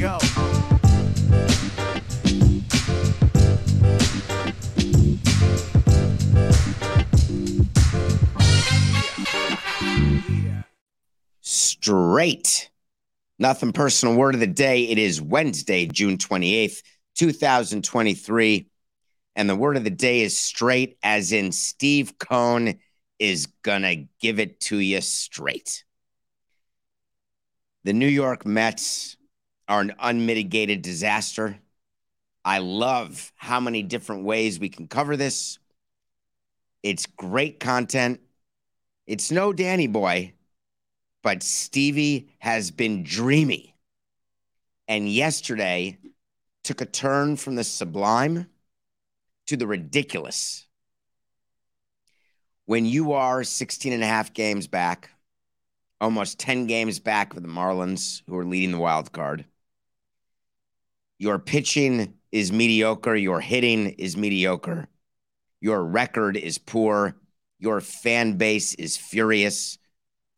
Go. straight. Nothing personal word of the day. It is Wednesday, June 28th, 2023. And the word of the day is straight, as in Steve Cohen is going to give it to you straight. The New York Mets are an unmitigated disaster. I love how many different ways we can cover this. It's great content. It's no Danny Boy, but Stevie has been dreamy. And yesterday took a turn from the sublime to the ridiculous. When you are 16 and a half games back, almost 10 games back with the Marlins, who are leading the wild card, your pitching is mediocre, your hitting is mediocre, your record is poor, your fan base is furious.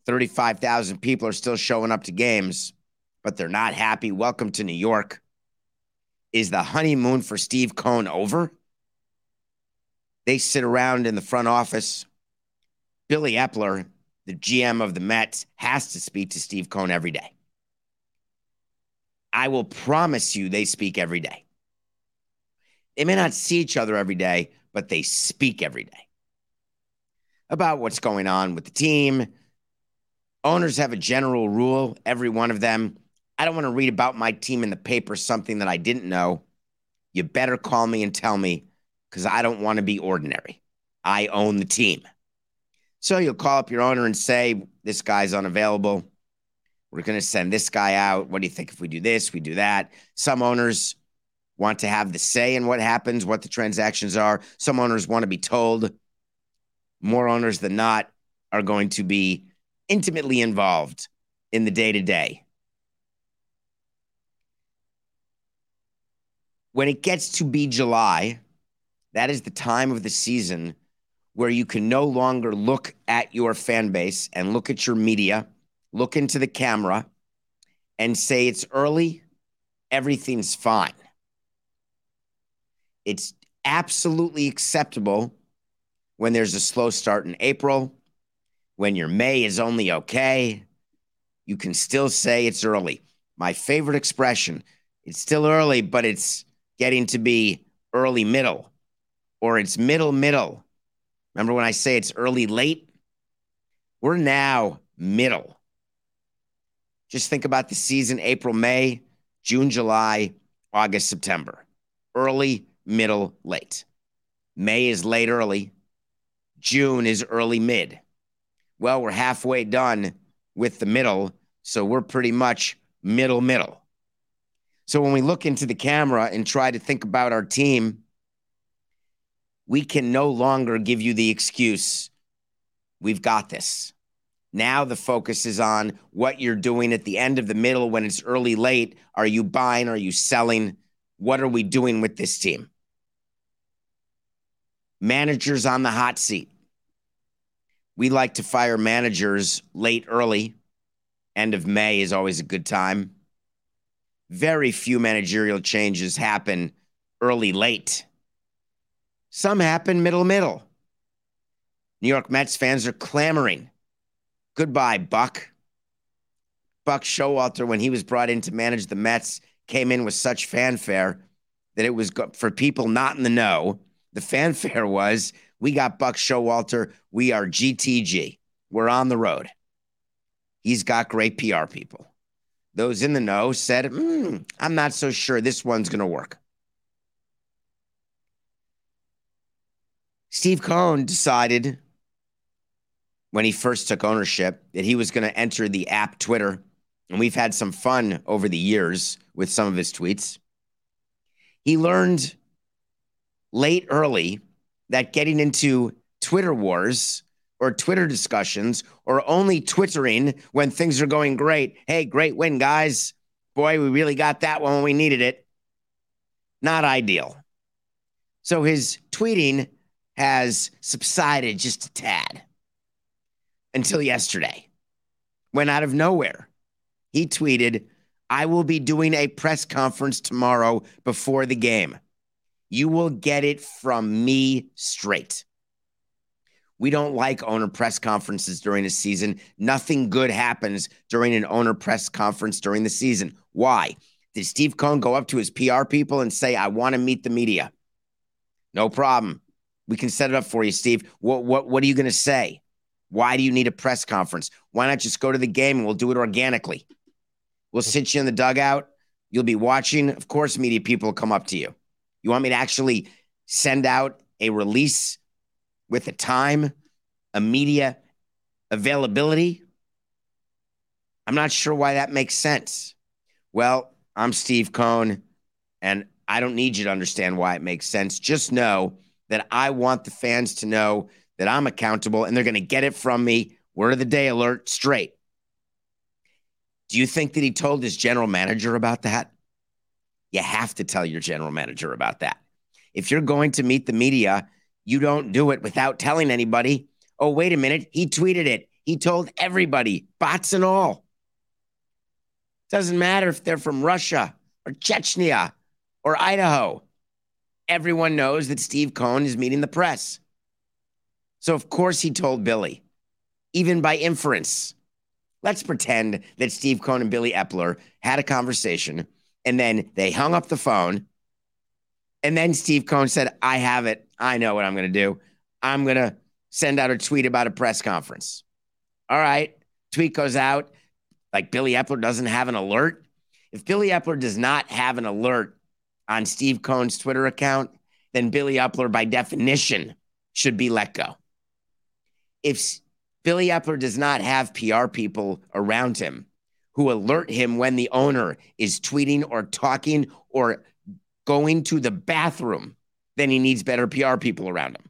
35,000 people are still showing up to games, but they're not happy. Welcome to New York. Is the honeymoon for Steve Cohen over? They sit around in the front office. Billy Eppler, the GM of the Mets, has to speak to Steve Cohen every day. I will promise you they speak every day. They may not see each other every day, but they speak every day about what's going on with the team. Owners have a general rule, every one of them. I don't want to read about my team in the paper something that I didn't know. You better call me and tell me because I don't want to be ordinary. I own the team. So you'll call up your owner and say, This guy's unavailable. We're going to send this guy out. What do you think if we do this, we do that? Some owners want to have the say in what happens, what the transactions are. Some owners want to be told. More owners than not are going to be intimately involved in the day to day. When it gets to be July, that is the time of the season where you can no longer look at your fan base and look at your media, look into the camera, and say it's early, everything's fine. It's absolutely acceptable when there's a slow start in April, when your May is only okay. You can still say it's early. My favorite expression it's still early, but it's getting to be early middle or it's middle middle. Remember when I say it's early late? We're now middle. Just think about the season April, May, June, July, August, September. Early, middle, late. May is late early. June is early mid. Well, we're halfway done with the middle, so we're pretty much middle middle. So when we look into the camera and try to think about our team, we can no longer give you the excuse, we've got this. Now the focus is on what you're doing at the end of the middle when it's early, late. Are you buying? Are you selling? What are we doing with this team? Managers on the hot seat. We like to fire managers late, early. End of May is always a good time. Very few managerial changes happen early, late. Some happen middle, middle. New York Mets fans are clamoring. Goodbye, Buck. Buck Showalter, when he was brought in to manage the Mets, came in with such fanfare that it was go- for people not in the know. The fanfare was, "We got Buck Showalter. We are GTG. We're on the road." He's got great PR people. Those in the know said, mm, "I'm not so sure this one's going to work." Steve Cohen decided when he first took ownership that he was going to enter the app Twitter. And we've had some fun over the years with some of his tweets. He learned late early that getting into Twitter wars or Twitter discussions or only Twittering when things are going great. Hey, great win, guys. Boy, we really got that one when we needed it. Not ideal. So his tweeting has subsided just a tad until yesterday, when out of nowhere, he tweeted, I will be doing a press conference tomorrow before the game. You will get it from me straight. We don't like owner press conferences during a season. Nothing good happens during an owner press conference during the season. Why? Did Steve Cohen go up to his PR people and say, I want to meet the media? No problem. We can set it up for you, Steve. What what what are you going to say? Why do you need a press conference? Why not just go to the game and we'll do it organically? We'll sit you in the dugout. You'll be watching. Of course, media people will come up to you. You want me to actually send out a release with a time, a media availability? I'm not sure why that makes sense. Well, I'm Steve Cohen, and I don't need you to understand why it makes sense. Just know that I want the fans to know that I'm accountable and they're going to get it from me. Word of the day alert straight. Do you think that he told his general manager about that? You have to tell your general manager about that. If you're going to meet the media, you don't do it without telling anybody. Oh, wait a minute. He tweeted it. He told everybody, bots and all. Doesn't matter if they're from Russia or Chechnya or Idaho. Everyone knows that Steve Cohen is meeting the press. So, of course, he told Billy, even by inference. Let's pretend that Steve Cohen and Billy Eppler had a conversation and then they hung up the phone. And then Steve Cohen said, I have it. I know what I'm going to do. I'm going to send out a tweet about a press conference. All right. Tweet goes out. Like Billy Eppler doesn't have an alert. If Billy Eppler does not have an alert on Steve Cohen's Twitter account, then Billy Eppler, by definition, should be let go. If Billy Eppler does not have PR people around him who alert him when the owner is tweeting or talking or going to the bathroom, then he needs better PR people around him.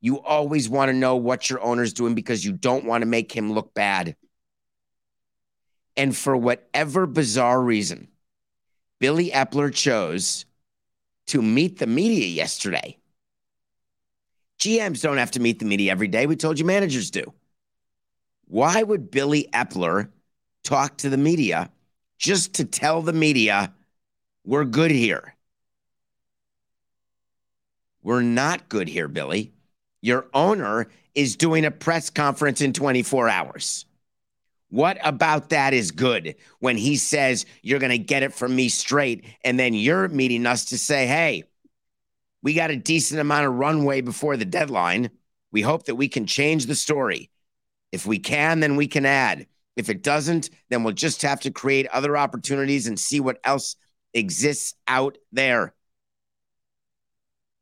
You always want to know what your owner's doing because you don't want to make him look bad. And for whatever bizarre reason, Billy Eppler chose to meet the media yesterday. GMs don't have to meet the media every day. We told you managers do. Why would Billy Eppler talk to the media just to tell the media we're good here? We're not good here, Billy. Your owner is doing a press conference in 24 hours. What about that is good when he says you're going to get it from me straight? And then you're meeting us to say, hey, we got a decent amount of runway before the deadline. We hope that we can change the story. If we can, then we can add. If it doesn't, then we'll just have to create other opportunities and see what else exists out there.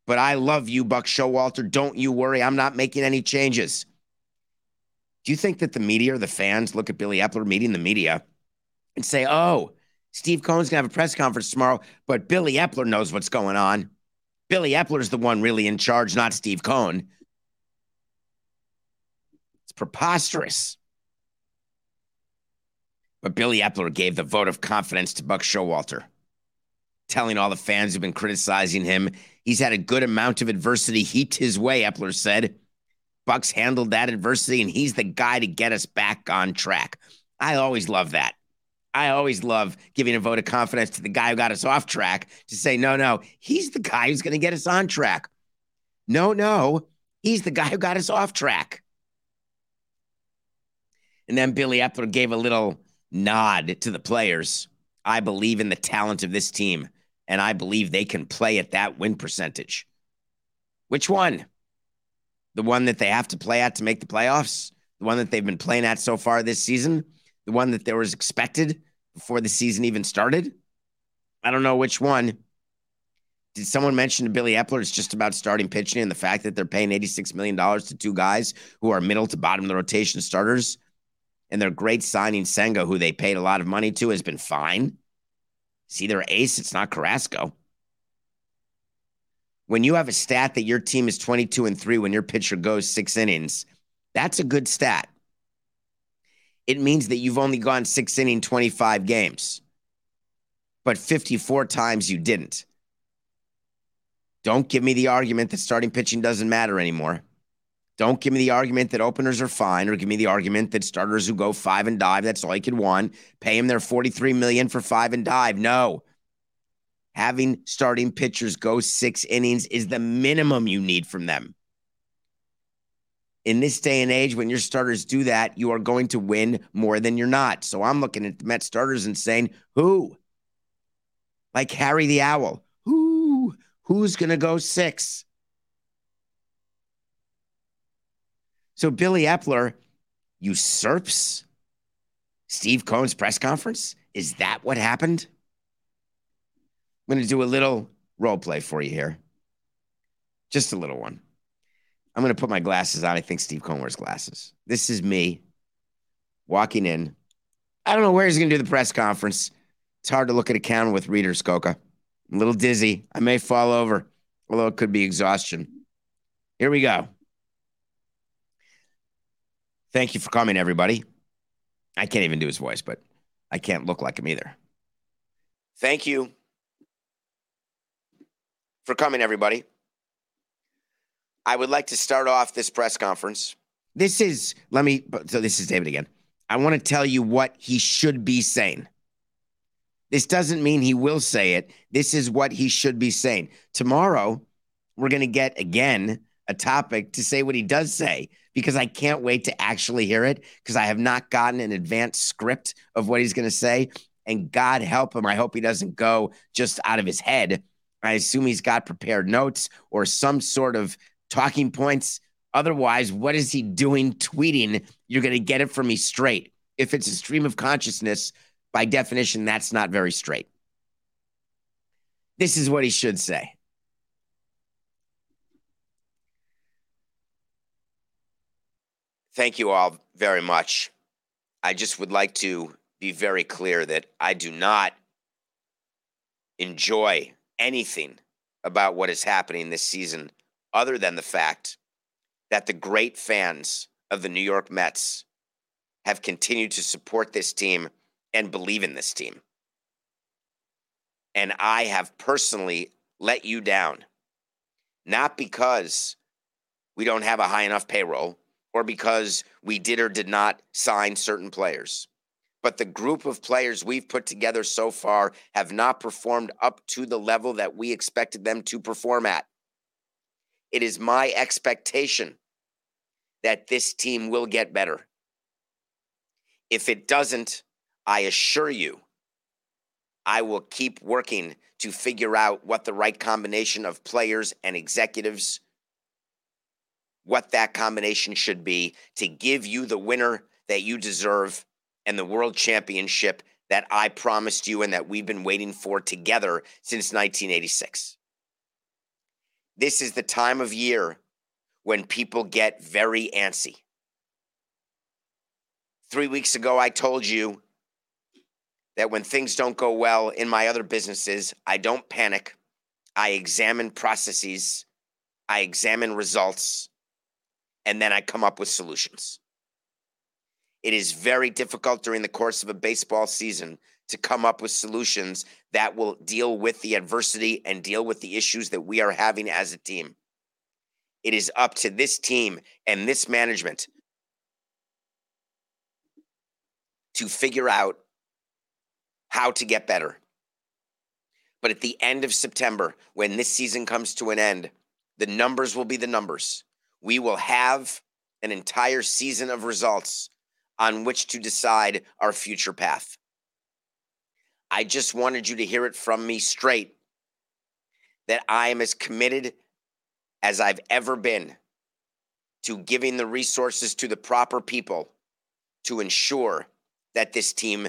But I love you, Buck Showalter. Don't you worry. I'm not making any changes. Do you think that the media or the fans look at Billy Eppler meeting the media and say, oh, Steve Cohen's going to have a press conference tomorrow, but Billy Eppler knows what's going on? Billy Eppler's the one really in charge, not Steve Cohen. It's preposterous. But Billy Eppler gave the vote of confidence to Buck Showalter, telling all the fans who've been criticizing him he's had a good amount of adversity heaped his way, Eppler said. Bucks handled that adversity, and he's the guy to get us back on track. I always love that. I always love giving a vote of confidence to the guy who got us off track to say, no, no, he's the guy who's going to get us on track. No, no, he's the guy who got us off track. And then Billy Eppler gave a little nod to the players. I believe in the talent of this team, and I believe they can play at that win percentage. Which one? the one that they have to play at to make the playoffs, the one that they've been playing at so far this season, the one that there was expected before the season even started. I don't know which one. Did someone mention to Billy Eppler it's just about starting pitching and the fact that they're paying $86 million to two guys who are middle to bottom of the rotation starters? And their great signing, Senga, who they paid a lot of money to, has been fine. See their ace, it's not Carrasco. When you have a stat that your team is 22 and 3 when your pitcher goes six innings, that's a good stat. It means that you've only gone six inning 25 games, but 54 times you didn't. Don't give me the argument that starting pitching doesn't matter anymore. Don't give me the argument that openers are fine, or give me the argument that starters who go five and dive, that's all you could want. Pay them their 43 million for five and dive. No. Having starting pitchers go six innings is the minimum you need from them. In this day and age, when your starters do that, you are going to win more than you're not. So I'm looking at the Met starters and saying, who? Like Harry the Owl. Who? Who's going to go six? So Billy Eppler usurps Steve Cohen's press conference? Is that what happened? I'm going to do a little role play for you here. Just a little one. I'm going to put my glasses on. I think Steve Cohen wears glasses. This is me walking in. I don't know where he's going to do the press conference. It's hard to look at a counter with readers, Coca. I'm a little dizzy. I may fall over, although it could be exhaustion. Here we go. Thank you for coming, everybody. I can't even do his voice, but I can't look like him either. Thank you for coming, everybody. I would like to start off this press conference. This is, let me, so this is David again. I want to tell you what he should be saying. This doesn't mean he will say it. This is what he should be saying. Tomorrow, we're going to get again a topic to say what he does say because I can't wait to actually hear it because I have not gotten an advanced script of what he's going to say. And God help him. I hope he doesn't go just out of his head. I assume he's got prepared notes or some sort of talking points. Otherwise, what is he doing tweeting? You're going to get it from me straight. If it's a stream of consciousness, by definition, that's not very straight. This is what he should say. Thank you all very much. I just would like to be very clear that I do not enjoy anything about what is happening this season other than the fact that the great fans of the New York Mets have continued to support this team and believe in this team. And I have personally let you down, not because we don't have a high enough payroll or because we did or did not sign certain players. But the group of players we've put together so far have not performed up to the level that we expected them to perform at. It is my expectation that this team will get better. If it doesn't, I assure you, I will keep working to figure out what the right combination of players and executives, what that combination should be to give you the winner that you deserve and the world championship that I promised you and that we've been waiting for together since 1986. This is the time of year when people get very antsy. Three weeks ago, I told you that when things don't go well in my other businesses, I don't panic. I examine processes, I examine results, and then I come up with solutions. It is very difficult during the course of a baseball season to come up with solutions that will deal with the adversity and deal with the issues that we are having as a team. It is up to this team and this management to figure out how to get better. But at the end of September, when this season comes to an end, the numbers will be the numbers. We will have an entire season of results on which to decide our future path. I just wanted you to hear it from me straight that I am as committed as I've ever been to giving the resources to the proper people to ensure that this team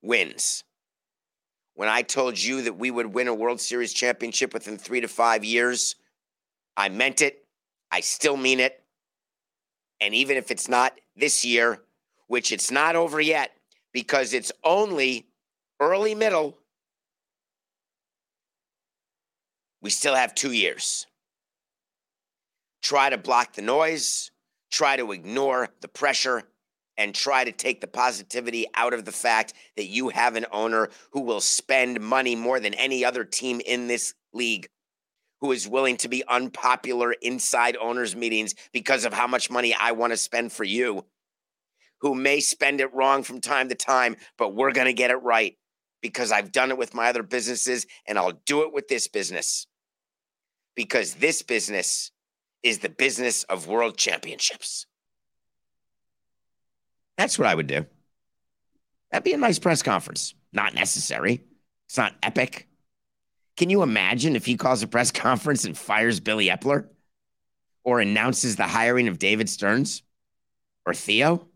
wins. when I told you that we would win a World Series championship within three to five years, I meant it. I still mean it. And even if it's not this year, which it's not over yet because it's only early middle, we still have two years. Try to block the noise, try to ignore the pressure, and try to take the positivity out of the fact that you have an owner who will spend money more than any other team in this league, who is willing to be unpopular inside owners' meetings because of how much money I want to spend for you, who may spend it wrong from time to time, but we're going to get it right because I've done it with my other businesses and I'll do it with this business because this business is the business of world championships. That's what I would do. That'd be a nice press conference. Not necessary. It's not epic. Can you imagine if he calls a press conference and fires Billy Eppler or announces the hiring of David Stearns or Theo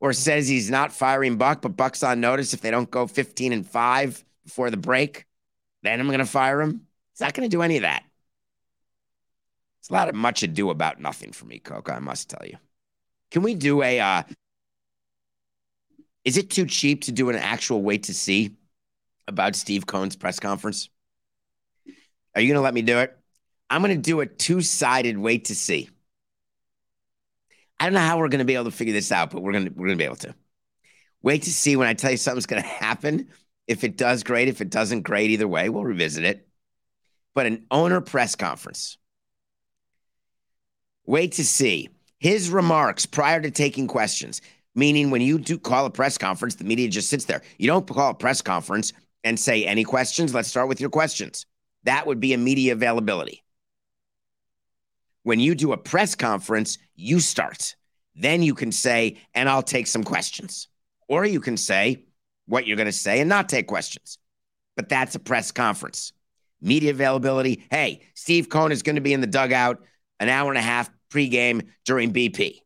or says he's not firing Buck, but Buck's on notice if they don't go 15 and 5 before the break, then I'm going to fire him? He's not going to do any of that. It's a lot of much ado about nothing for me, Coca, I must tell you. Can we do a uh, is it too cheap to do an actual wait to see about Steve Cohen's press conference? Are you going to let me do it? I'm going to do a two sided wait to see. I don't know how we're going to be able to figure this out, but we're going to we're going to be able to wait to see when I tell you something's going to happen. If it does, great. If it doesn't, great. Either way, we'll revisit it. But an owner press conference. Wait to see his remarks prior to taking questions. Meaning, when you do call a press conference, the media just sits there. You don't call a press conference and say, Any questions? Let's start with your questions. That would be a media availability. When you do a press conference, you start. Then you can say, And I'll take some questions. Or you can say what you're going to say and not take questions. But that's a press conference. Media availability. Hey, Steve Cohen is going to be in the dugout an hour and a half pregame during BP.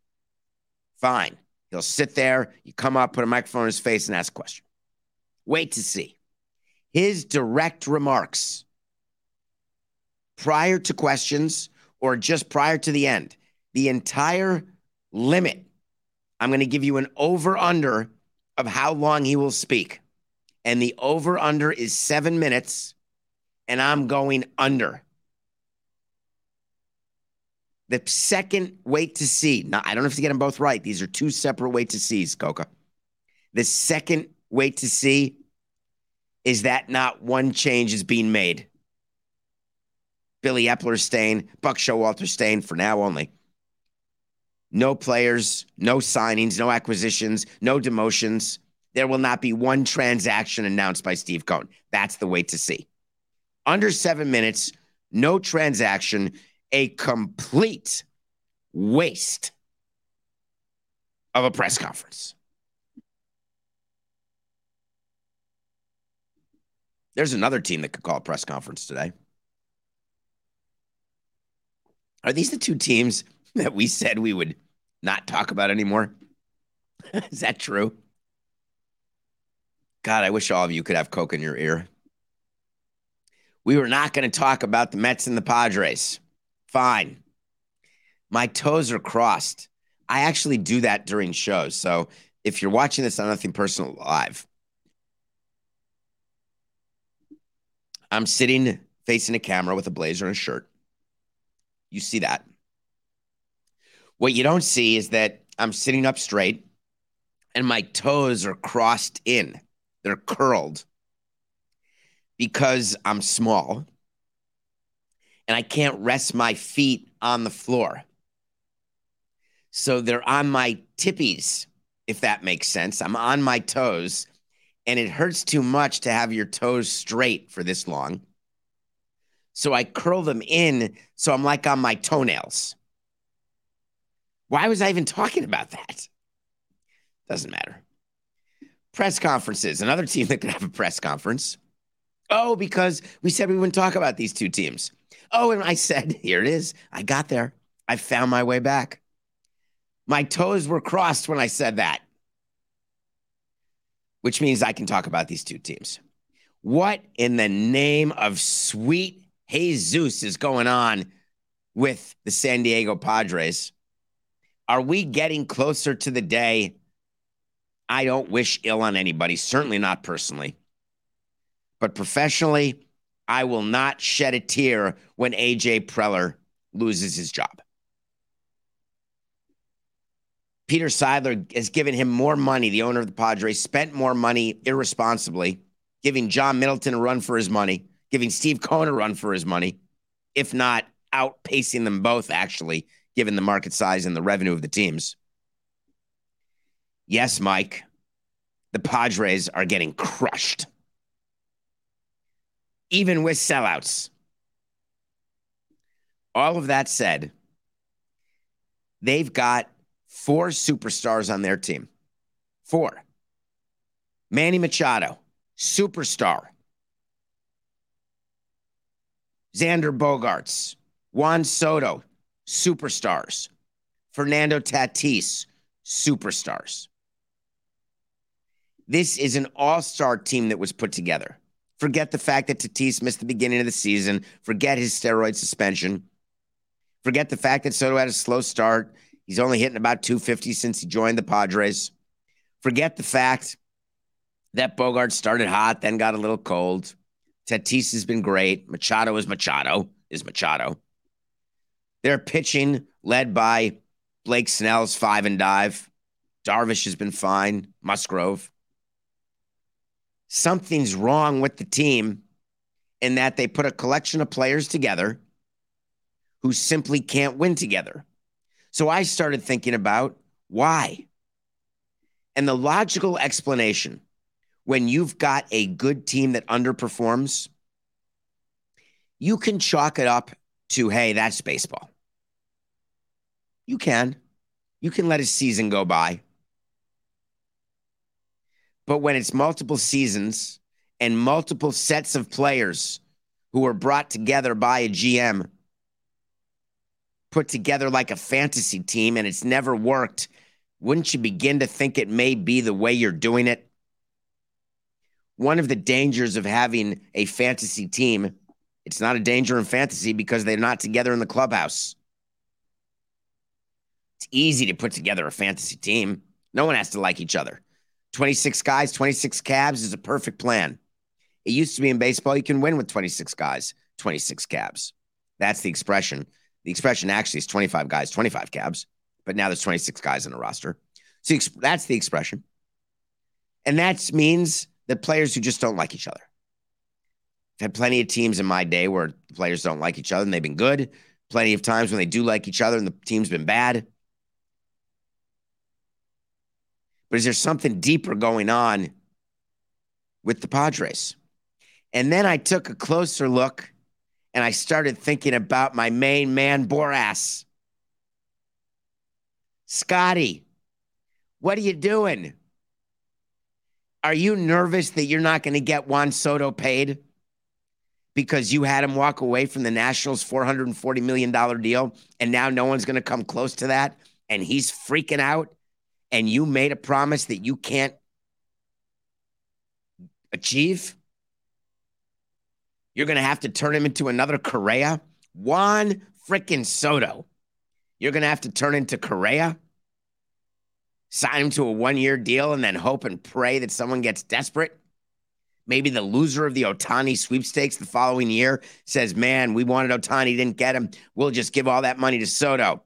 Fine. He'll sit there, you come up, put a microphone in his face, and ask a question. Wait to see. His direct remarks prior to questions or just prior to the end, the entire limit. I'm going to give you an over under of how long he will speak. And the over under is seven minutes, and I'm going under. The second wait to see. Now, I don't have to get them both right. These are two separate wait to sees, Coca. The second wait to see is that not one change is being made. Billy Eppler staying, Buck Showalter staying for now only. No players, no signings, no acquisitions, no demotions. There will not be one transaction announced by Steve Cohen. That's the way to see. Under seven minutes, no transaction a complete waste of a press conference. There's another team that could call a press conference today. Are these the two teams that we said we would not talk about anymore? Is that true? God, I wish all of you could have Coke in your ear. We were not going to talk about the Mets and the Padres. Fine. My toes are crossed. I actually do that during shows. So if you're watching this on Nothing Personal Live, I'm sitting facing a camera with a blazer and a shirt. You see that. What you don't see is that I'm sitting up straight and my toes are crossed in. They're curled because I'm small and I can't rest my feet on the floor. So they're on my tippies, if that makes sense. I'm on my toes, and it hurts too much to have your toes straight for this long. So I curl them in so I'm like on my toenails. Why was I even talking about that? Doesn't matter. Press conferences, another team that could have a press conference. Oh, because we said we wouldn't talk about these two teams. Oh, and I said, here it is. I got there. I found my way back. My toes were crossed when I said that, which means I can talk about these two teams. What in the name of sweet Jesus is going on with the San Diego Padres? Are we getting closer to the day? I don't wish ill on anybody, certainly not personally. But professionally, I will not shed a tear when AJ Preller loses his job. Peter Seidler has given him more money, the owner of the Padres, spent more money irresponsibly, giving John Middleton a run for his money, giving Steve Cohen a run for his money, if not outpacing them both, actually, given the market size and the revenue of the teams. Yes, Mike, the Padres are getting crushed, even with sellouts. All of that said, they've got four superstars on their team. Four. Manny Machado, superstar. Xander Bogaerts, Juan Soto, superstars. Fernando Tatis, superstars. This is an all star team that was put together. Forget the fact that Tatis missed the beginning of the season. Forget his steroid suspension. Forget the fact that Soto had a slow start. He's only hitting about 250 since he joined the Padres. Forget the fact that Bogart started hot, then got a little cold. Tatis has been great. Machado is Machado, is Machado. They're pitching led by Blake Snell's five and dive. Darvish has been fine. Musgrove. Something's wrong with the team in that they put a collection of players together who simply can't win together. So I started thinking about why. And the logical explanation when you've got a good team that underperforms, you can chalk it up to, hey, that's baseball. You can. You can let a season go by. But when it's multiple seasons and multiple sets of players who are brought together by a GM, put together like a fantasy team, and it's never worked, wouldn't you begin to think it may be the way you're doing it? One of the dangers of having a fantasy team, it's not a danger in fantasy because they're not together in the clubhouse. It's easy to put together a fantasy team. No one has to like each other. 26 guys, 26 cabs is a perfect plan. It used to be in baseball, you can win with 26 guys, 26 cabs. That's the expression. The expression actually is 25 guys, 25 cabs, but now there's 26 guys in a roster. So that's the expression. And that means that players who just don't like each other. I've had plenty of teams in my day where players don't like each other and they've been good. Plenty of times when they do like each other and the team's been bad. But is there something deeper going on with the Padres? And then I took a closer look and I started thinking about my main man, Boras. Scotty, what are you doing? Are you nervous that you're not going to get Juan Soto paid because you had him walk away from the Nationals' $440 million deal and now no one's going to come close to that and he's freaking out and you made a promise that you can't achieve? You're going to have to turn him into another Correa? Juan freaking Soto. You're going to have to turn into Correa? Sign him to a one year deal and then hope and pray that someone gets desperate? Maybe the loser of the Ohtani sweepstakes the following year says, Man, we wanted Ohtani, didn't get him. We'll just give all that money to Soto.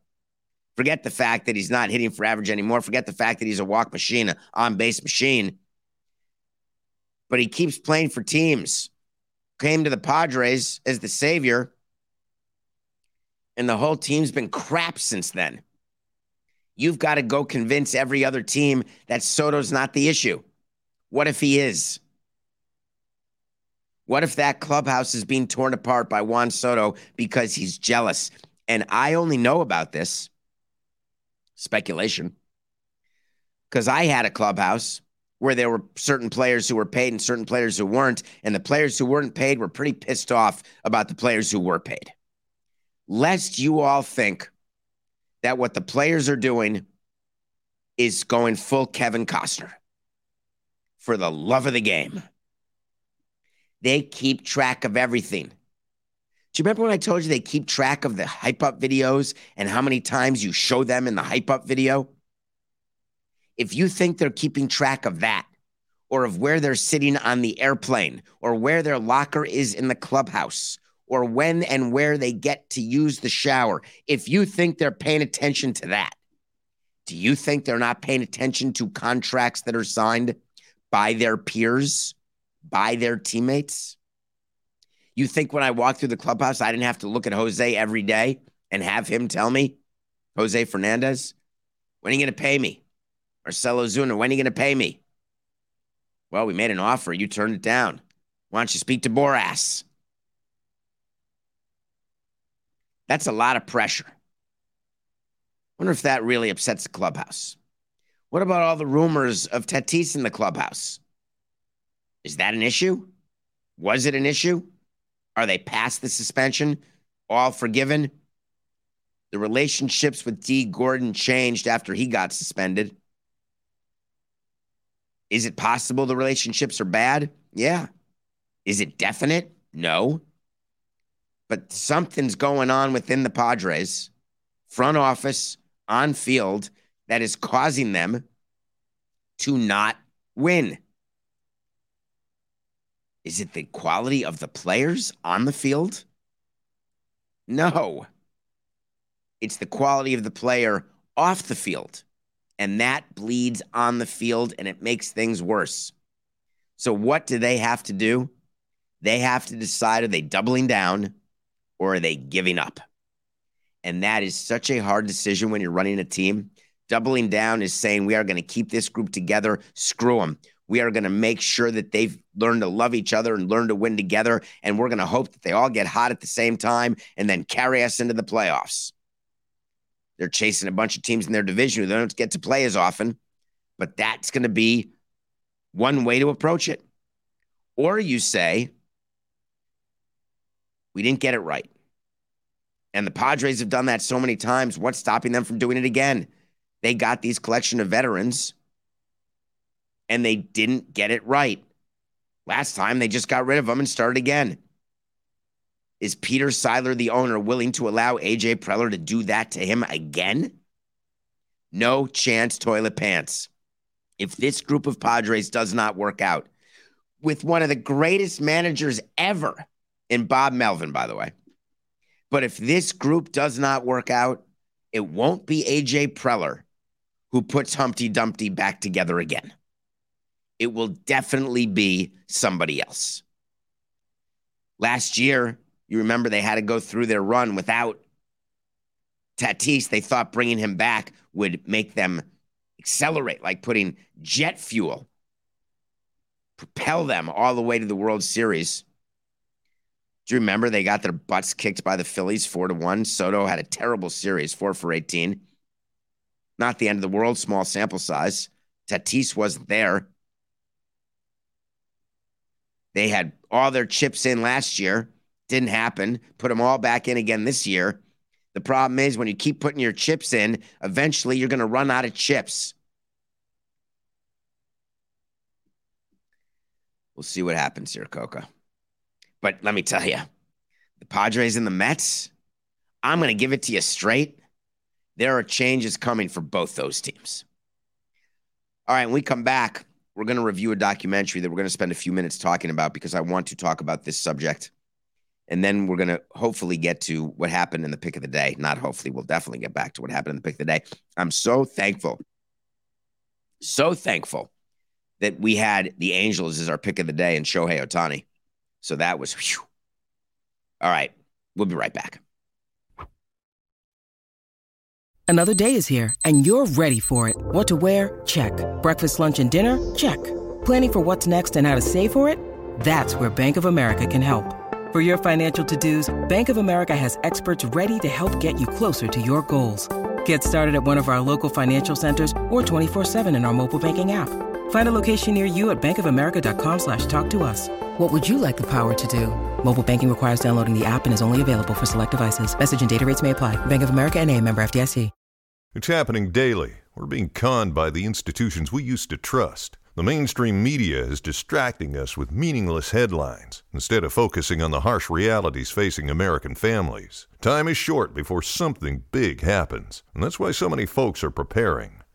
Forget the fact that he's not hitting for average anymore. Forget the fact that he's a walk machine, on base machine. But he keeps playing for teams came to the Padres as the savior, and the whole team's been crap since then. You've got to go convince every other team that Soto's not the issue. What if he is? What if that clubhouse is being torn apart by Juan Soto because he's jealous? And I only know about this speculation because I had a clubhouse where there were certain players who were paid and certain players who weren't. And the players who weren't paid were pretty pissed off about the players who were paid. Lest you all think that what the players are doing is going full Kevin Costner for the love of the game. They keep track of everything. Do you remember when I told you they keep track of the hype up videos and how many times you show them in the hype up video? If you think they're keeping track of that, or of where they're sitting on the airplane, or where their locker is in the clubhouse, or when and where they get to use the shower, if you think they're paying attention to that, do you think they're not paying attention to contracts that are signed by their peers, by their teammates? You think when I walk through the clubhouse, I didn't have to look at Jose every day and have him tell me, Jose Fernandez, when are you going to pay me? Marcell Ozuna, when are you going to pay me? Well, we made an offer. You turned it down. Why don't you speak to Boras? That's a lot of pressure. Wonder if that really upsets the clubhouse. What about all the rumors of Tatis in the clubhouse? Is that an issue? Was it an issue? Are they past the suspension? All forgiven? The relationships with D. Gordon changed after he got suspended. Is it possible the relationships are bad? Yeah. Is it definite? No. But something's going on within the Padres, front office, on field, that is causing them to not win. Is it the quality of the players on the field? No. It's the quality of the player off the field. And that bleeds on the field and it makes things worse. So, what do they have to do? They have to decide are they doubling down or are they giving up? And that is such a hard decision when you're running a team. Doubling down is saying we are going to keep this group together, screw them. We are going to make sure that they've learned to love each other and learn to win together. And we're going to hope that they all get hot at the same time and then carry us into the playoffs. They're chasing a bunch of teams in their division who don't get to play as often, but that's going to be one way to approach it. Or you say, we didn't get it right. And the Padres have done that so many times. What's stopping them from doing it again? They got these collection of veterans and they didn't get it right. Last time they just got rid of them and started again. Is Peter Seidler, the owner, willing to allow AJ Preller to do that to him again? No chance, toilet pants. If this group of Padres does not work out with one of the greatest managers ever in Bob Melvin, by the way, but if this group does not work out, it won't be AJ Preller who puts Humpty Dumpty back together again. It will definitely be somebody else. Last year, you remember they had to go through their run without Tatis. They thought bringing him back would make them accelerate, like putting jet fuel, propel them all the way to the World Series. Do you remember they got their butts kicked by the Phillies four to one? Soto had a terrible series, four for 18. Not the end of the world, small sample size. Tatis wasn't there. They had all their chips in last year. Didn't happen. Put them all back in again this year. The problem is when you keep putting your chips in, eventually you're going to run out of chips. We'll see what happens here, Coca. But let me tell you, the Padres and the Mets, I'm going to give it to you straight. There are changes coming for both those teams. All right, when we come back, we're going to review a documentary that we're going to spend a few minutes talking about because I want to talk about this subject. And then we're going to hopefully get to what happened in the pick of the day. Not hopefully, we'll definitely get back to what happened in the pick of the day. I'm so thankful, so thankful that we had the Angels as our pick of the day and Shohei Ohtani. So that was whew. all right. We'll be right back. Another day is here and you're ready for it. What to wear? Check. Breakfast, lunch, and dinner? Check. Planning for what's next and how to save for it? That's where Bank of America can help. For your financial to-dos, Bank of America has experts ready to help get you closer to your goals. Get started at one of our local financial centers or 24-7 in our mobile banking app. Find a location near you at bankofamerica.com slash talk to us. What would you like the power to do? Mobile banking requires downloading the app and is only available for select devices. Message and data rates may apply. Bank of America and a member FDIC. It's happening daily. We're being conned by the institutions we used to trust. The mainstream media is distracting us with meaningless headlines instead of focusing on the harsh realities facing American families. Time is short before something big happens, and that's why so many folks are preparing.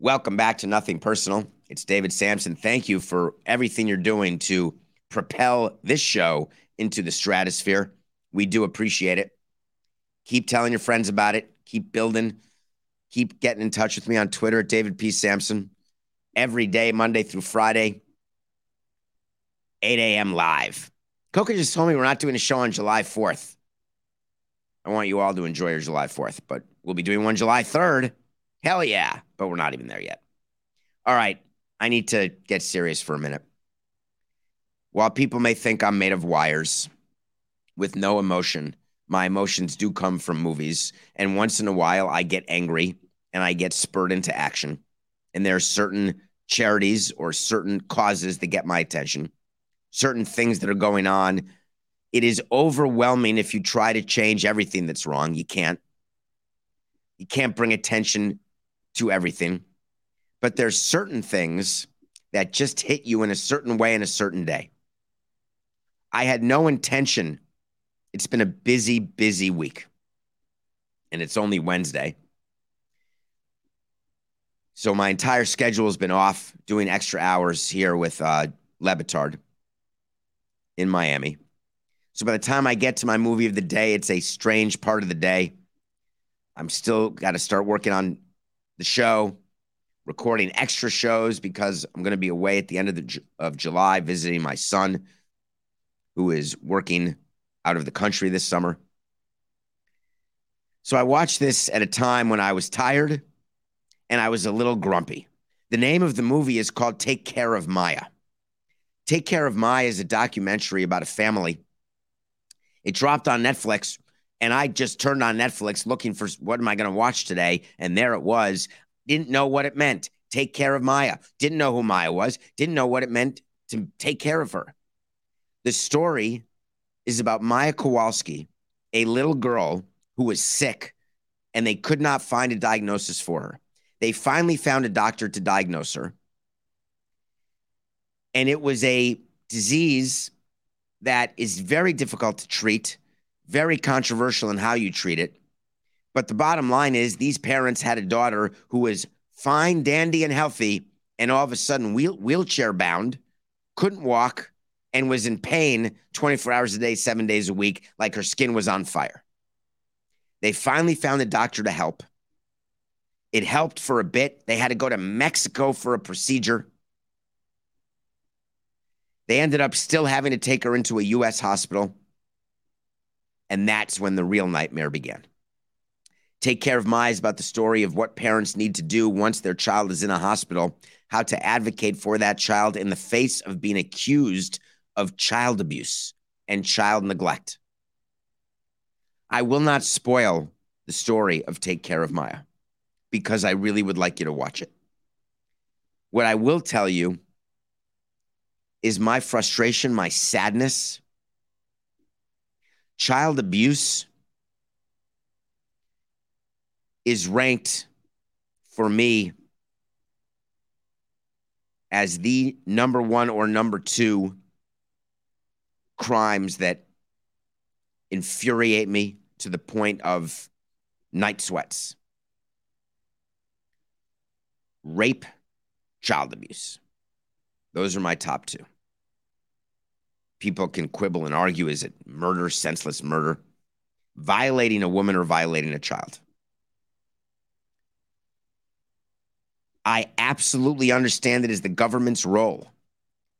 Welcome back to Nothing Personal. It's David Samson. Thank you for everything you're doing to propel this show into the stratosphere. We do appreciate it. Keep telling your friends about it. Keep building. Keep getting in touch with me on Twitter at David P. Samson Every day, Monday through Friday, 8 a.m. live. Coca just told me we're not doing a show on July 4th. I want you all to enjoy your July 4th, but we'll be doing one July 3rd. Hell yeah. But we're not even there yet. All right. I need to get serious for a minute. While people may think I'm made of wires with no emotion, my emotions do come from movies. And once in a while, I get angry and I get spurred into action. And there are certain charities or certain causes that get my attention, certain things that are going on. It is overwhelming if you try to change everything that's wrong. You can't. You can't bring attention to everything, but there's certain things that just hit you in a certain way in a certain day. I had no intention. It's been a busy, busy week, and it's only Wednesday. So my entire schedule has been off doing extra hours here with uh, Le Batard in Miami. So by the time I get to my movie of the day, it's a strange part of the day. I'm still got to start working on the show, recording extra shows because I'm going to be away at the end of the of July visiting my son who is working out of the country this summer. So I watched this at a time when I was tired and I was a little grumpy. The name of the movie is called Take Care of Maya. Take Care of Maya is a documentary about a family. It dropped on Netflix and I just turned on Netflix looking for what am I going to watch today? And there it was. Didn't know what it meant. Take care of Maya. Didn't know who Maya was. Didn't know what it meant to take care of her. The story is about Maya Kowalski, a little girl who was sick and they could not find a diagnosis for her. They finally found a doctor to diagnose her. And it was a disease that is very difficult to treat very controversial in how you treat it. But the bottom line is these parents had a daughter who was fine, dandy, and healthy, and all of a sudden wheel- wheelchair bound, couldn't walk, and was in pain 24 hours a day, seven days a week, like her skin was on fire. They finally found a doctor to help. It helped for a bit. They had to go to Mexico for a procedure. They ended up still having to take her into a U.S. hospital. And that's when the real nightmare began. Take Care of Maya is about the story of what parents need to do once their child is in a hospital, how to advocate for that child in the face of being accused of child abuse and child neglect. I will not spoil the story of Take Care of Maya because I really would like you to watch it. What I will tell you is my frustration, my sadness, child abuse is ranked for me as the number one or number two crimes that infuriate me to the point of night sweats. Rape, child abuse. Those are my top two people can quibble and argue is it murder, senseless murder, violating a woman or violating a child? I absolutely understand it is the government's role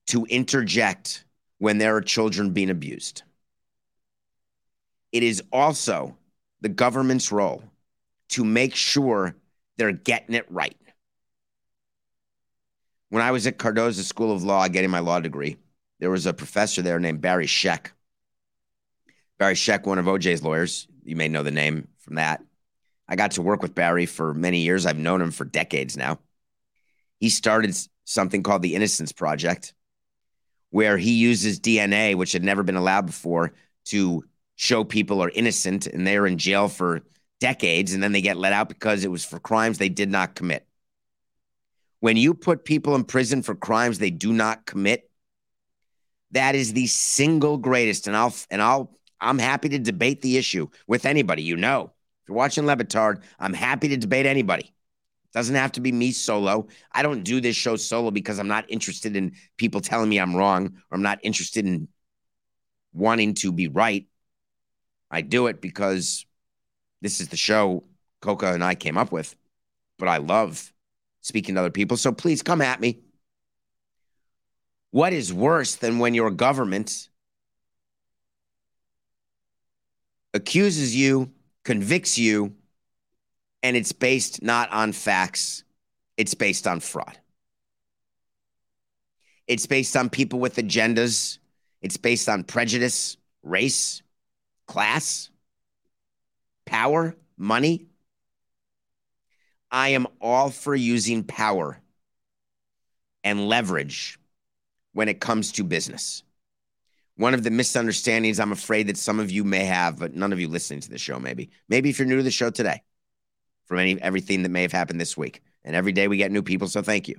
to interject when there are children being abused. It is also the government's role to make sure they're getting it right. When I was at Cardozo School of Law getting my law degree, there was a professor there named Barry Scheck. Barry Scheck, one of OJ's lawyers. You may know the name from that. I got to work with Barry for many years. I've known him for decades now. He started something called the Innocence Project, where he uses DNA, which had never been allowed before, to show people are innocent and they're in jail for decades and then they get let out because it was for crimes they did not commit. When you put people in prison for crimes they do not commit, that is the single greatest. And I'll and I'll I'm happy to debate the issue with anybody. You know, if you're watching Le Batard, I'm happy to debate anybody. It doesn't have to be me solo. I don't do this show solo because I'm not interested in people telling me I'm wrong or I'm not interested in wanting to be right. I do it because this is the show Coca and I came up with, but I love speaking to other people. So please come at me. What is worse than when your government accuses you, convicts you, and it's based not on facts, it's based on fraud. It's based on people with agendas, it's based on prejudice, race, class, power, money. I am all for using power and leverage when it comes to business. One of the misunderstandings I'm afraid that some of you may have, but none of you listening to the show, maybe. Maybe if you're new to the show today, from any everything that may have happened this week. And every day we get new people, so thank you.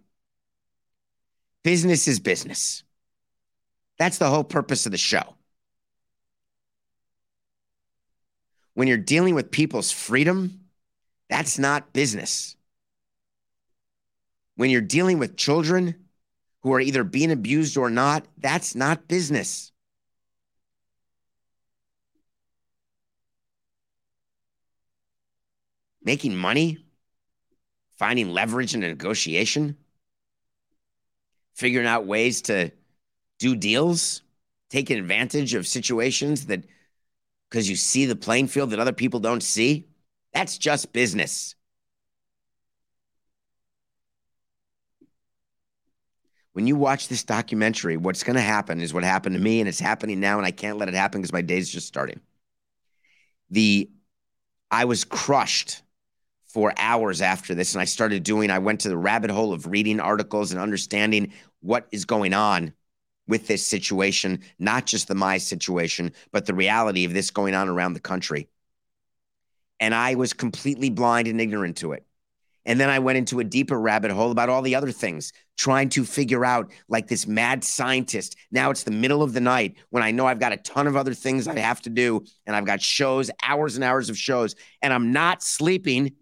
Business is business. That's the whole purpose of the show. When you're dealing with people's freedom, that's not business. When you're dealing with children who are either being abused or not, that's not business. Making money, finding leverage in a negotiation, figuring out ways to do deals, taking advantage of situations that because you see the playing field that other people don't see. That's just business. When you watch this documentary, what's going to happen is what happened to me, and it's happening now, and I can't let it happen because my day's just starting. The I was crushed for hours after this, and I started doing. I went to the rabbit hole of reading articles and understanding what is going on with this situation, not just the my situation, but the reality of this going on around the country. And I was completely blind and ignorant to it. And then I went into a deeper rabbit hole about all the other things, trying to figure out like this mad scientist. Now it's the middle of the night when I know I've got a ton of other things I have to do. And I've got shows, hours and hours of shows, and I'm not sleeping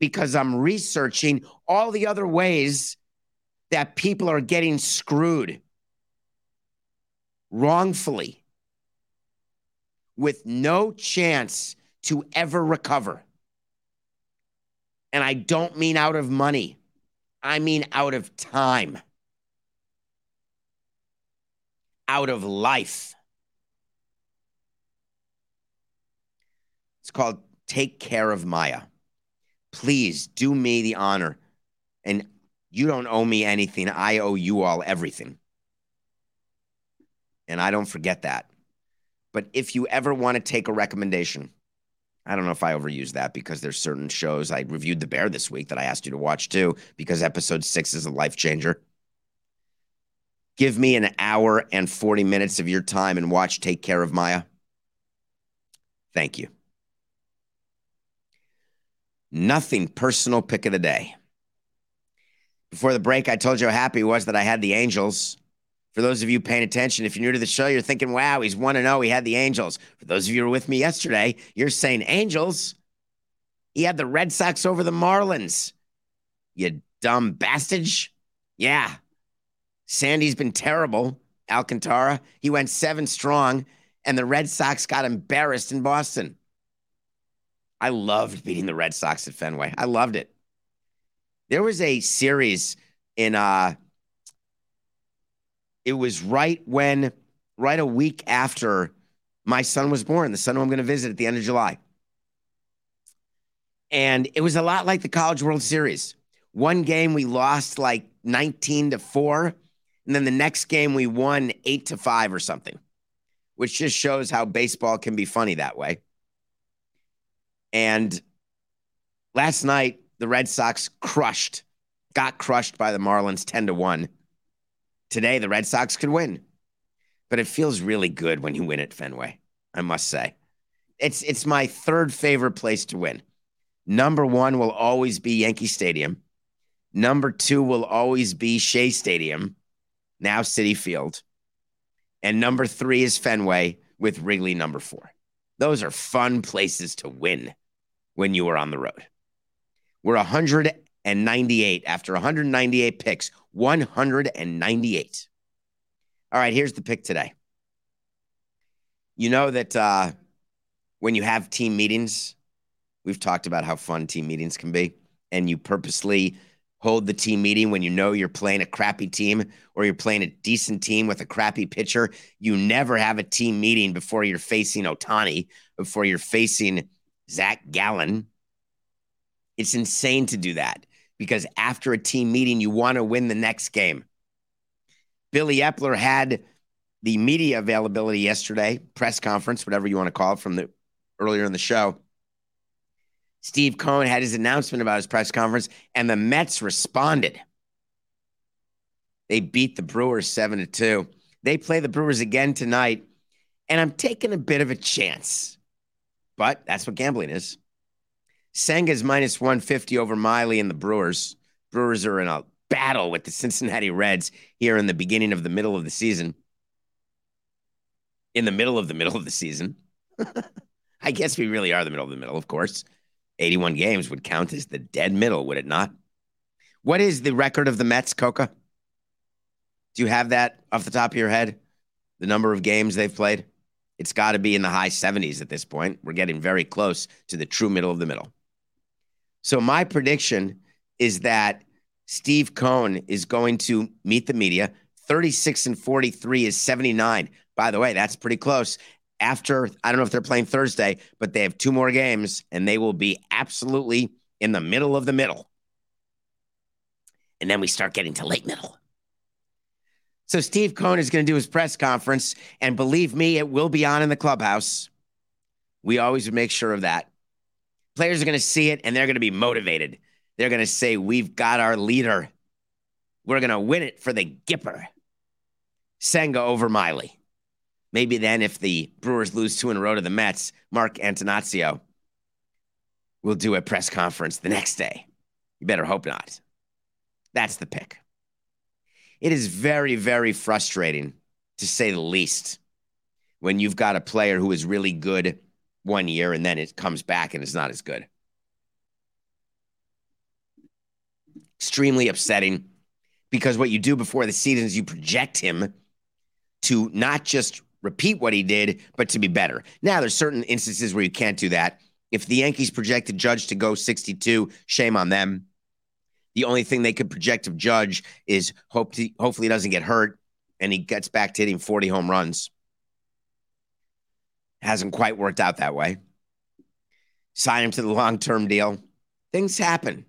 because I'm researching all the other ways that people are getting screwed wrongfully with no chance to ever recover. And I don't mean out of money, I mean out of time, out of life. It's called Take Care of Maya. Please do me the honor. And you don't owe me anything. I owe you all everything and I don't forget that. But if you ever want to take a recommendation, I don't know if I overuse that because there's certain shows I reviewed The Bear this week that I asked you to watch too because episode six is a life changer. Give me an hour and 40 minutes of your time and watch Take Care of Maya. Thank you. Nothing personal pick of the day. Before the break, I told you how happy was that I had the Angels for those of you paying attention, if you're new to the show, you're thinking, wow, he's 1 0. He had the Angels. For those of you who were with me yesterday, you're saying, Angels? He had the Red Sox over the Marlins. You dumb bastard. Yeah. Sandy's been terrible. Alcantara. He went seven strong, and the Red Sox got embarrassed in Boston. I loved beating the Red Sox at Fenway. I loved it. There was a series in uh it was right when right a week after my son was born, the son who I'm going to visit at the end of July. And it was a lot like the College World Series. One game we lost like 19 to 4, and then the next game we won 8 to 5 or something, which just shows how baseball can be funny that way. And last night, the Red Sox crushed, got crushed by the Marlins 10 to 1. Today, the Red Sox could win, but it feels really good when you win at Fenway, I must say. It's, it's my third favorite place to win. Number one will always be Yankee Stadium. Number two will always be Shea Stadium, now Citi Field. And number three is Fenway with Wrigley number four. Those are fun places to win when you are on the road. We're 198 after 198 picks. 198. All right, here's the pick today. You know that uh, when you have team meetings, we've talked about how fun team meetings can be, and you purposely hold the team meeting when you know you're playing a crappy team or you're playing a decent team with a crappy pitcher. You never have a team meeting before you're facing Ohtani, before you're facing Zach Gallen. It's insane to do that because after a team meeting, you want to win the next game. Billy Eppler had the media availability yesterday, press conference, whatever you want to call it, from the earlier in the show. Steve Cohen had his announcement about his press conference, and the Mets responded. They beat the Brewers seven to two. They play the Brewers again tonight, and I'm taking a bit of a chance, but that's what gambling is. Senga's minus 150 over Miley and the Brewers. Brewers are in a battle with the Cincinnati Reds here in the beginning of the middle of the season. In the middle of the middle of the season. I guess we really are the middle of the middle, of course. 81 games would count as the dead middle, would it not? What is the record of the Mets, Coca? Do you have that off the top of your head? The number of games they've played? It's got to be in the high 70s at this point. We're getting very close to the true middle of the middle. So my prediction is that Steve Cohen is going to meet the media. 36 and 43 is 79. By the way, that's pretty close. After, I don't know if they're playing Thursday, but they have two more games and they will be absolutely in the middle of the middle. And then we start getting to late middle. So Steve Cohen is going to do his press conference. And believe me, it will be on in the clubhouse. We always make sure of that. Players are going to see it and they're going to be motivated. They're going to say, We've got our leader. We're going to win it for the Gipper. Senga over Miley. Maybe then, if the Brewers lose two in a row to the Mets, Mark Attanasio will do a press conference the next day. You better hope not. That's the pick. It is very, very frustrating, to say the least, when you've got a player who is really good one year and then it comes back and it's not as good. Extremely upsetting because what you do before the season is you project him to not just repeat what he did, but to be better. Now, there's certain instances where you can't do that. If the Yankees projected Judge to go 62, shame on them. The only thing they could project of Judge is hope to, hopefully he doesn't get hurt and he gets back to hitting 40 home runs. Hasn't quite worked out that way. Sign him to the long term deal. Things happen.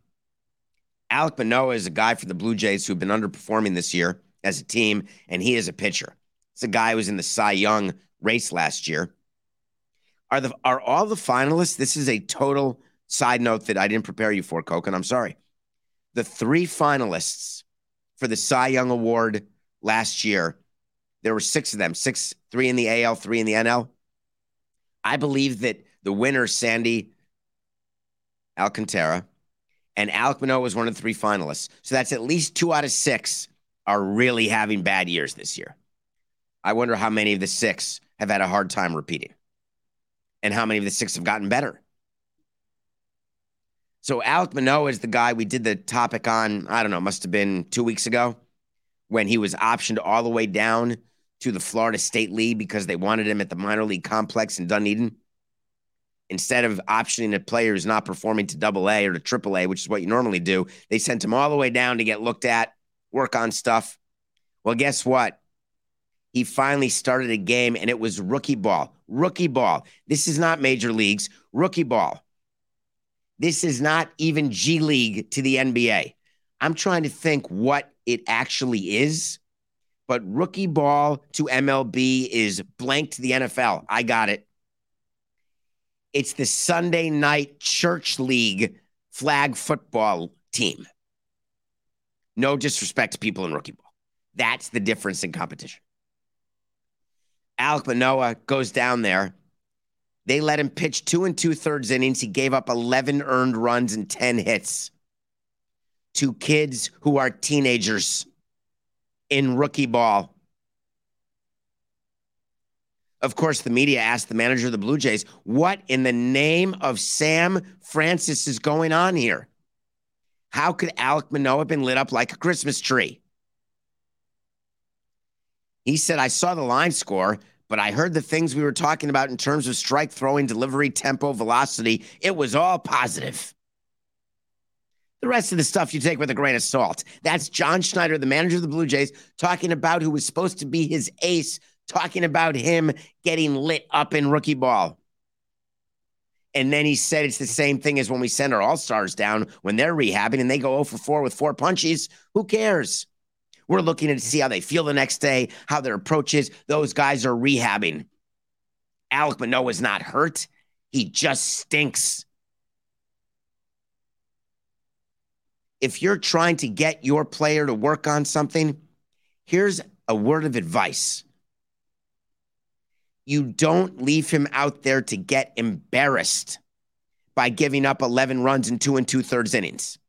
Alek Manoah is a guy for the Blue Jays who've been underperforming this year as a team, and he is a pitcher. It's a guy who was in the Cy Young race last year. Are the are all the finalists? This is a total side note that I didn't prepare you for, Coke, and I'm sorry. The three finalists for the Cy Young Award last year, there were six of them, six, three in the AL, three in the NL. I believe that the winner, Sandy Alcantara, and Alek Manoah was one of the three finalists. So that's at least two out of six are really having bad years this year. I wonder how many of the six have had a hard time repeating and how many of the six have gotten better. So Alek Manoah is the guy we did the topic on, I don't know, must have been two weeks ago when he was optioned all the way down to the Florida State League because they wanted him at the minor league complex in Dunedin. instead of optioning a player who's not performing to double A or to triple A, which is what you normally do, they sent him all the way down to get looked at, work on stuff. Well, guess what? He finally started a game and it was rookie ball. Rookie ball. This is not major leagues, rookie ball. This is not even G League to the NBA. I'm trying to think what it actually is, but rookie ball to MLB is blank to the NFL. I got it. It's the Sunday night church league flag football team. No disrespect to people in rookie ball. That's the difference in competition. Alek Manoah goes down there. They let him pitch two and two thirds innings. He gave up 11 earned runs and 10 hits to kids who are teenagers in rookie ball. Of course, the media asked the manager of the Blue Jays, What in the name of Sam Francis is going on here? How could Alek Manoah have been lit up like a Christmas tree? He said, I saw the line score, but I heard the things we were talking about in terms of strike throwing, delivery, tempo, velocity. It was all positive. The rest of the stuff you take with a grain of salt. That's John Schneider, the manager of the Blue Jays, talking about who was supposed to be his ace talking about him getting lit up in rookie ball. And then he said it's the same thing as when we send our all stars down when they're rehabbing and they go 0 for 4 with four punches. Who cares? We're looking to see how they feel the next day, how their approach is. Those guys are rehabbing. Alek Manoah's not hurt. He just stinks. If you're trying to get your player to work on something, here's a word of advice you don't leave him out there to get embarrassed by giving up 11 runs in two and two thirds innings.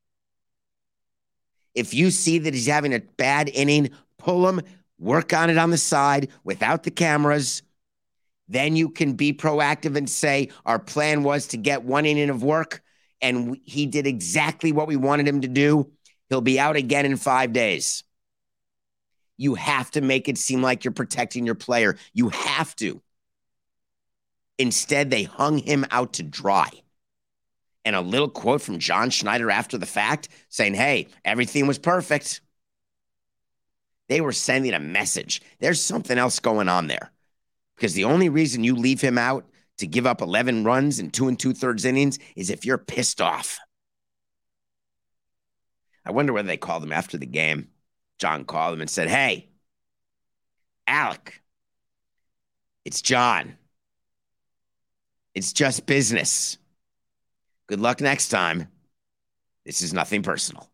If you see that he's having a bad inning, pull him, work on it on the side without the cameras. Then you can be proactive and say, Our plan was to get one inning of work, and he did exactly what we wanted him to do. He'll be out again in five days. You have to make it seem like you're protecting your player. You have to. Instead, they hung him out to dry. And a little quote from John Schneider after the fact saying, Hey, everything was perfect. They were sending a message. There's something else going on there. Because the only reason you leave him out to give up 11 runs in two and two thirds innings is if you're pissed off. I wonder whether they called him after the game. John called him and said, Hey, Alek, it's John. It's just business. Good luck next time. This is nothing personal.